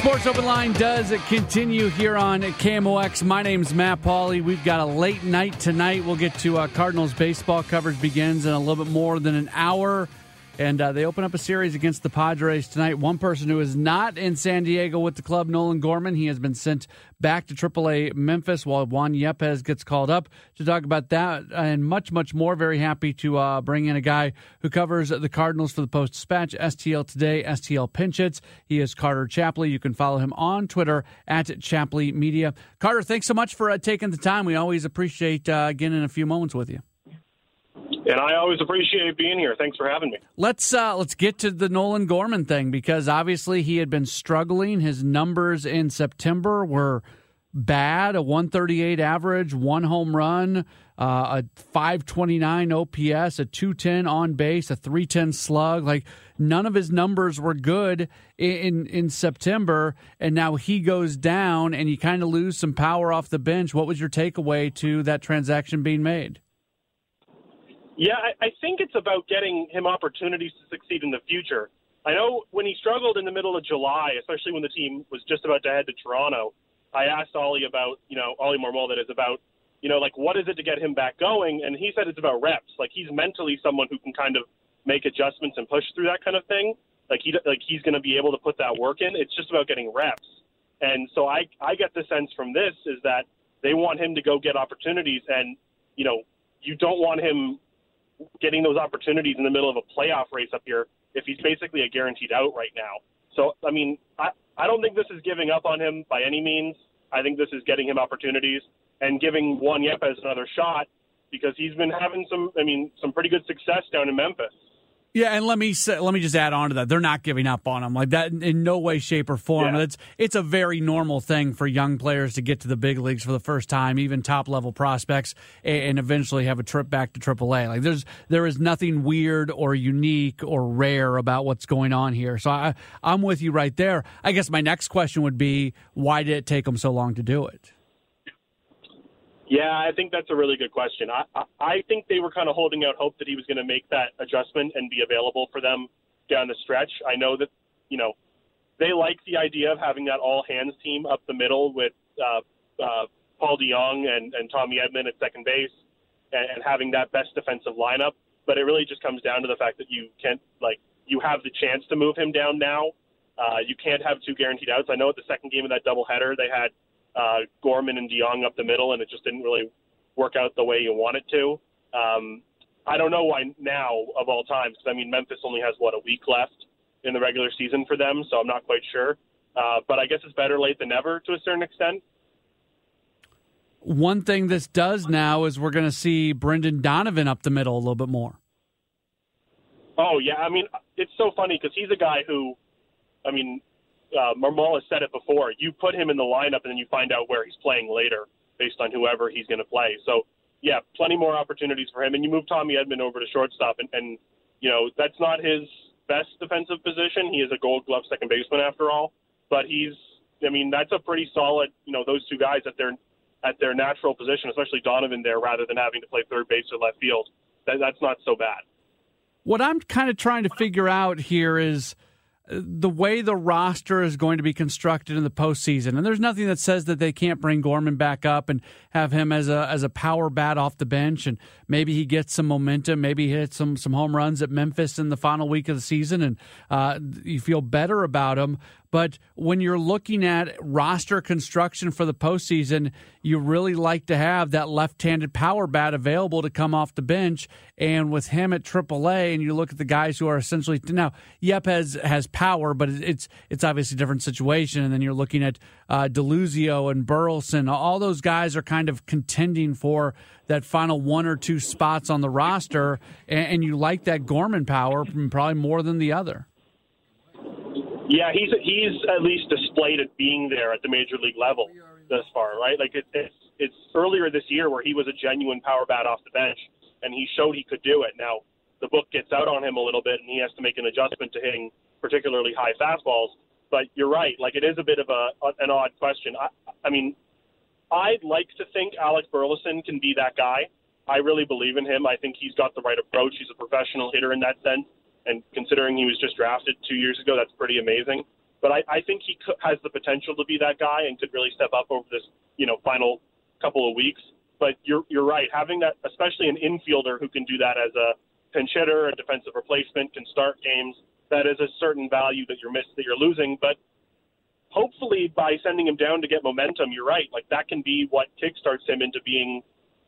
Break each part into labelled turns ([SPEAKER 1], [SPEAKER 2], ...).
[SPEAKER 1] Sports Open Line does continue here on KMOX. My name's Matt Pauley. We've got a late night tonight. We'll get to uh, Cardinals baseball coverage begins in a little bit more than an hour. And uh, they open up a series against the Padres tonight. One person who is not in San Diego with the club, Nolan Gorman, he has been sent back to AAA Memphis while Juan Yepez gets called up to talk about that and much, much more. Very happy to uh, bring in a guy who covers the Cardinals for the Post Dispatch, STL Today, STL Pinch Hits. He is Carter Chapley. You can follow him on Twitter at Chapley Media. Carter, thanks so much for uh, taking the time. We always appreciate uh, getting in a few moments with you.
[SPEAKER 2] And I always appreciate being here. Thanks for having me.
[SPEAKER 1] Let's uh, let's get to the Nolan Gorman thing because obviously he had been struggling. His numbers in September were bad: a 138 average, one home run, uh, a 529 OPS, a 210 on base, a 310 slug. Like none of his numbers were good in in September, and now he goes down, and you kind of lose some power off the bench. What was your takeaway to that transaction being made?
[SPEAKER 2] Yeah, I, I think it's about getting him opportunities to succeed in the future. I know when he struggled in the middle of July, especially when the team was just about to head to Toronto, I asked Ollie about, you know, Ollie Marmol that is about, you know, like what is it to get him back going? And he said it's about reps. Like he's mentally someone who can kind of make adjustments and push through that kind of thing. Like he like he's going to be able to put that work in. It's just about getting reps. And so I I get the sense from this is that they want him to go get opportunities and you know you don't want him getting those opportunities in the middle of a playoff race up here if he's basically a guaranteed out right now. So, I mean, I, I don't think this is giving up on him by any means. I think this is getting him opportunities and giving Juan Yepez another shot because he's been having some, I mean, some pretty good success down in Memphis.
[SPEAKER 1] Yeah, and let me say, let me just add on to that. They're not giving up on him like that in no way, shape, or form. Yeah. It's it's a very normal thing for young players to get to the big leagues for the first time, even top level prospects, and eventually have a trip back to AAA. Like there's there is nothing weird or unique or rare about what's going on here. So I I'm with you right there. I guess my next question would be, why did it take them so long to do it?
[SPEAKER 2] Yeah, I think that's a really good question. I, I, think they were kind of holding out hope that he was going to make that adjustment and be available for them down the stretch. I know that, you know, they like the idea of having that all hands team up the middle with uh, uh, Paul DeJong and, and Tommy Edman at second base and, and having that best defensive lineup. But it really just comes down to the fact that you can't, like, you have the chance to move him down now. Uh, you can't have two guaranteed outs. I know at the second game of that doubleheader, they had uh, Gorman and DeJong up the middle, and it just didn't really work out the way you want it to. Um, I don't know why now of all times. Cause, I mean, Memphis only has what a week left in the regular season for them, so I'm not quite sure. Uh, but I guess it's better late than never to a certain extent.
[SPEAKER 1] One thing this does now is we're going to see Brendan Donovan up the middle a little bit more.
[SPEAKER 2] Oh yeah, I mean it's so funny because he's a guy who, I mean, uh, has said it before. You put him in the lineup, and then you find out where he's playing later based on whoever he's going to play. So, yeah, plenty more opportunities for him. And you move Tommy Edman over to shortstop, and, and you know that's not his best defensive position. He is a Gold Glove second baseman after all, but he's. I mean, that's a pretty solid. You know, those two guys at their at their natural position, especially Donovan there, rather than having to play third base or left field. That, that's not so bad.
[SPEAKER 1] What I'm kind of trying to figure out here is the way the roster is going to be constructed in the postseason, and there's nothing that says that they can't bring Gorman back up and have him as a as a power bat off the bench, and maybe he gets some momentum, maybe he hits some some home runs at Memphis in the final week of the season, and uh, you feel better about him. But when you're looking at roster construction for the postseason, you really like to have that left-handed power bat available to come off the bench. And with him at AAA, and you look at the guys who are essentially now Yepez has power, but it's it's obviously a different situation. And then you're looking at uh, Deluzio and Burleson. All those guys are kind of contending for that final one or two spots on the roster, and, and you like that Gorman power probably more than the other.
[SPEAKER 2] Yeah, he's he's at least displayed it being there at the major league level thus far, right? Like it, it's it's earlier this year where he was a genuine power bat off the bench, and he showed he could do it. Now the book gets out on him a little bit, and he has to make an adjustment to hitting particularly high fastballs. But you're right, like it is a bit of a an odd question. I, I mean, I'd like to think Alec Burleson can be that guy. I really believe in him. I think he's got the right approach. He's a professional hitter in that sense and considering he was just drafted two years ago, that's pretty amazing. but I, I think he could, has the potential to be that guy and could really step up over this, you know, final couple of weeks. But you're you're right. Having that, especially an infielder who can do that as a pinch hitter, a defensive replacement, can start games. That is a certain value that you're miss that you're losing. But hopefully, by sending him down to get momentum, you're right. Like that can be what kickstarts him into being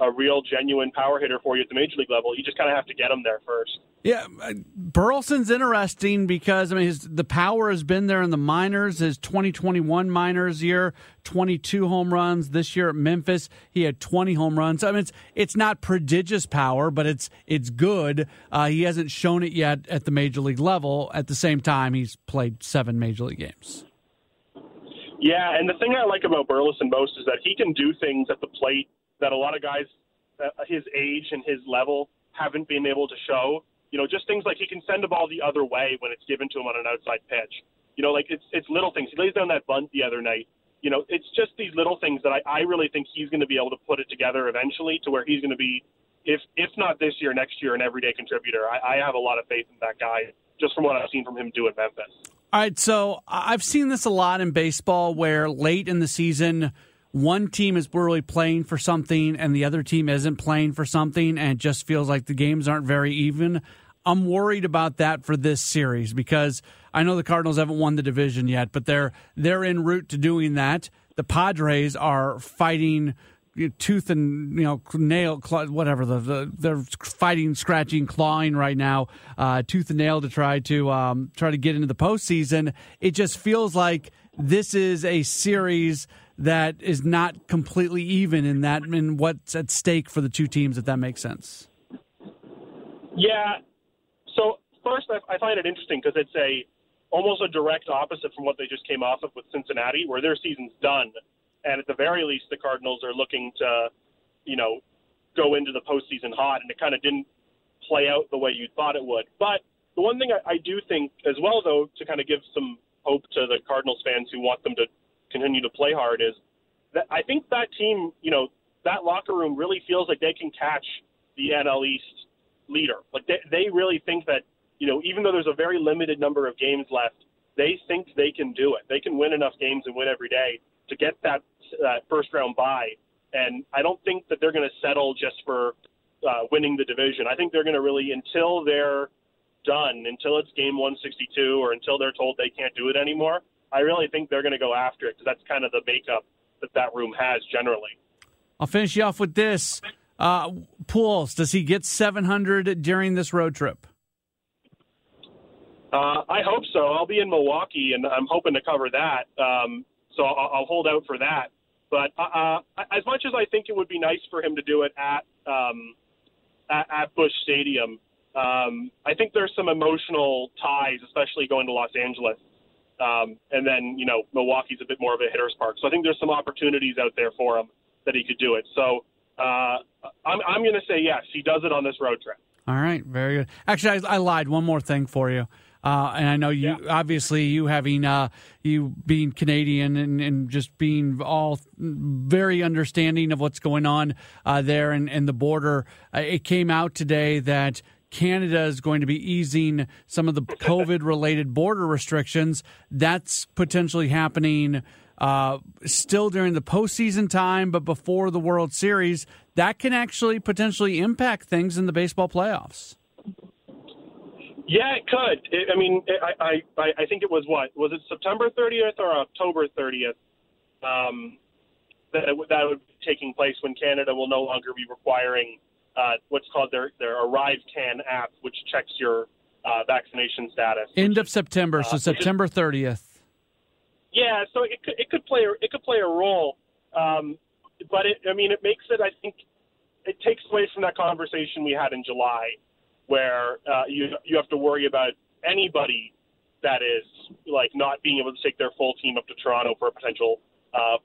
[SPEAKER 2] a real, genuine power hitter for you at the major league level. You just kind of have to get him there first.
[SPEAKER 1] Yeah, uh, Burleson's interesting because I mean his the power has been there in the minors. His 2021 minors year, 22 home runs. This year at Memphis, he had 20 home runs. I mean it's it's not prodigious power, but it's it's good. Uh, he hasn't shown it yet at the major league level. At the same time, he's played seven major league games.
[SPEAKER 2] Yeah, and the thing I like about Burleson most is that he can do things at the plate that a lot of guys uh, his age and his level haven't been able to show. You know, just things like he can send a ball the other way when it's given to him on an outside pitch. You know, like it's it's little things. He lays down that bunt the other night. You know, it's just these little things that I, I really think he's going to be able to put it together eventually to where he's going to be, if if not this year, next year, an everyday contributor. I, I have a lot of faith in that guy just from what I've seen from him do at Memphis.
[SPEAKER 1] All right, so I've seen this a lot in baseball where late in the season one team is really playing for something and the other team isn't playing for something and it just feels like the games aren't very even. I'm worried about that for this series because I know the Cardinals haven't won the division yet, but they're they're en route to doing that. The Padres are fighting tooth and you know nail whatever the, the, they're fighting scratching clawing right now uh, tooth and nail to try to um, try to get into the postseason it just feels like this is a series that is not completely even in that in what's at stake for the two teams, if that makes sense.
[SPEAKER 2] Yeah. So first, I, find it interesting because it's a almost a direct opposite from what they just came off of with Cincinnati, where their season's done, and at the very least, the Cardinals are looking to, you know, go into the postseason hot, and it kind of didn't play out the way you thought it would. But the one thing I, I do think, as well, though, to kind of give some hope to the Cardinals fans who want them to continue to play hard is that I think that team, you know, that locker room really feels like they can catch the NL East leader. Like they, they really think that, you know, even though there's a very limited number of games left, they think they can do it. They can win enough games and win every day to get that uh, first round bye. And I don't think that they're going to settle just for uh, winning the division. I think they're going to really, until they're done, until it's game 162 or until they're told they can't do it anymore, I really think they're going to go after it because that's kind of the makeup that that room has generally.
[SPEAKER 1] I'll finish you off with this. Uh, Pujols, does he get 700 during this road trip?
[SPEAKER 2] Uh, I hope so. I'll be in Milwaukee, and I'm hoping to cover that. Um, so I'll, I'll, hold out for that. But uh, uh, as much as I think it would be nice for him to do it at um, at, at Busch Stadium, um, I think there's some emotional ties, especially going to Los Angeles. Um, and then, you know, Milwaukee's a bit more of a hitter's park. So I think there's some opportunities out there for him that he could do it. So uh, I'm, I'm going to say yes, he does it on this road trip.
[SPEAKER 1] All right, very good. Actually, I, I lied. One more thing for you. Uh, and I know you, yeah. obviously, you having uh, you being Canadian and, and, just being all very understanding of what's going on uh, there and, and the border. Uh, it came out today that Canada is going to be easing some of the COVID related border restrictions. That's potentially happening uh, still during the postseason time, but before the World Series. That can actually potentially impact things in the baseball playoffs.
[SPEAKER 2] Yeah, it could. It, I mean, I, I I think it was what was it September 30th or October 30th um, that that would be taking place when Canada will no longer be requiring uh, what's called their their Arrive Can app, which checks your uh, vaccination status.
[SPEAKER 1] End of September, so uh, September thirtieth.
[SPEAKER 2] Yeah, so it could it could play a, it could play a role, um, but it, I mean it makes it I think it takes away from that conversation we had in July, where uh, you you have to worry about anybody that is like not being able to take their full team up to Toronto for a potential uh,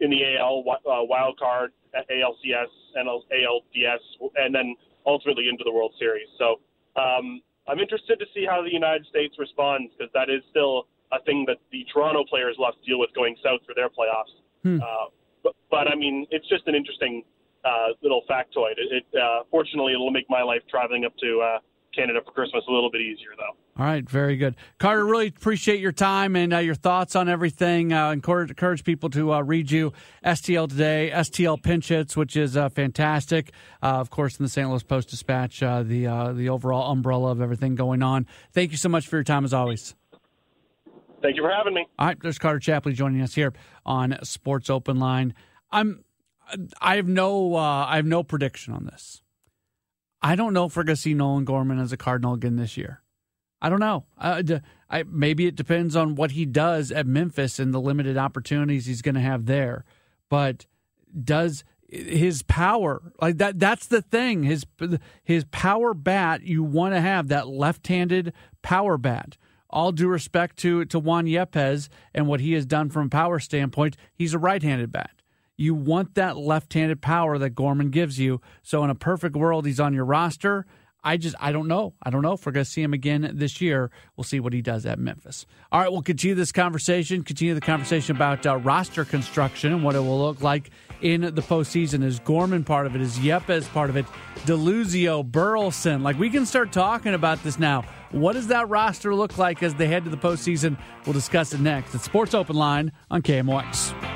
[SPEAKER 2] in the AL uh, wild card, ALCS, and ALDS, and then ultimately into the World Series. So um, I'm interested to see how the United States responds because that is still a thing that the Toronto players will have to deal with going south for their playoffs. Hmm. Uh, but, but I mean, it's just an interesting uh, little factoid. It, it uh, fortunately it'll make my life traveling up to uh, Canada for Christmas a little bit easier, though.
[SPEAKER 1] All right, very good, Carter. Really appreciate your time and uh, your thoughts on everything. Uh, encourage, encourage people to uh, read you STL today, STL pinch hits, which is uh, fantastic. Uh, of course, in the St. Louis Post Dispatch, uh, the the overall umbrella of everything going on. Thank you so much for your time as always.
[SPEAKER 2] Thank you for having me.
[SPEAKER 1] All right, there's Carter Chapley joining us here on Sports Open Line. I'm, I have no, I have no prediction on this. I don't know if we're going to see Nolan Gorman as a Cardinal again this year. I don't know. I, maybe it depends on what he does at Memphis and the limited opportunities he's going to have there. But does his power like that? That's the thing. His his power bat. You want to have that left-handed power bat. All due respect to to Juan Yepez and what he has done from a power standpoint, he's a right-handed bat. You want that left handed power that Gorman gives you. So, in a perfect world, he's on your roster. I just, I don't know. I don't know if we're going to see him again this year. We'll see what he does at Memphis. All right, we'll continue this conversation, continue the conversation about uh, roster construction and what it will look like in the postseason. Is Gorman part of it? Is Yepez part of it? Deluzio, Burleson. Like, we can start talking about this now. What does that roster look like as they head to the postseason? We'll discuss it next. It's Sports Open Line on KMOX.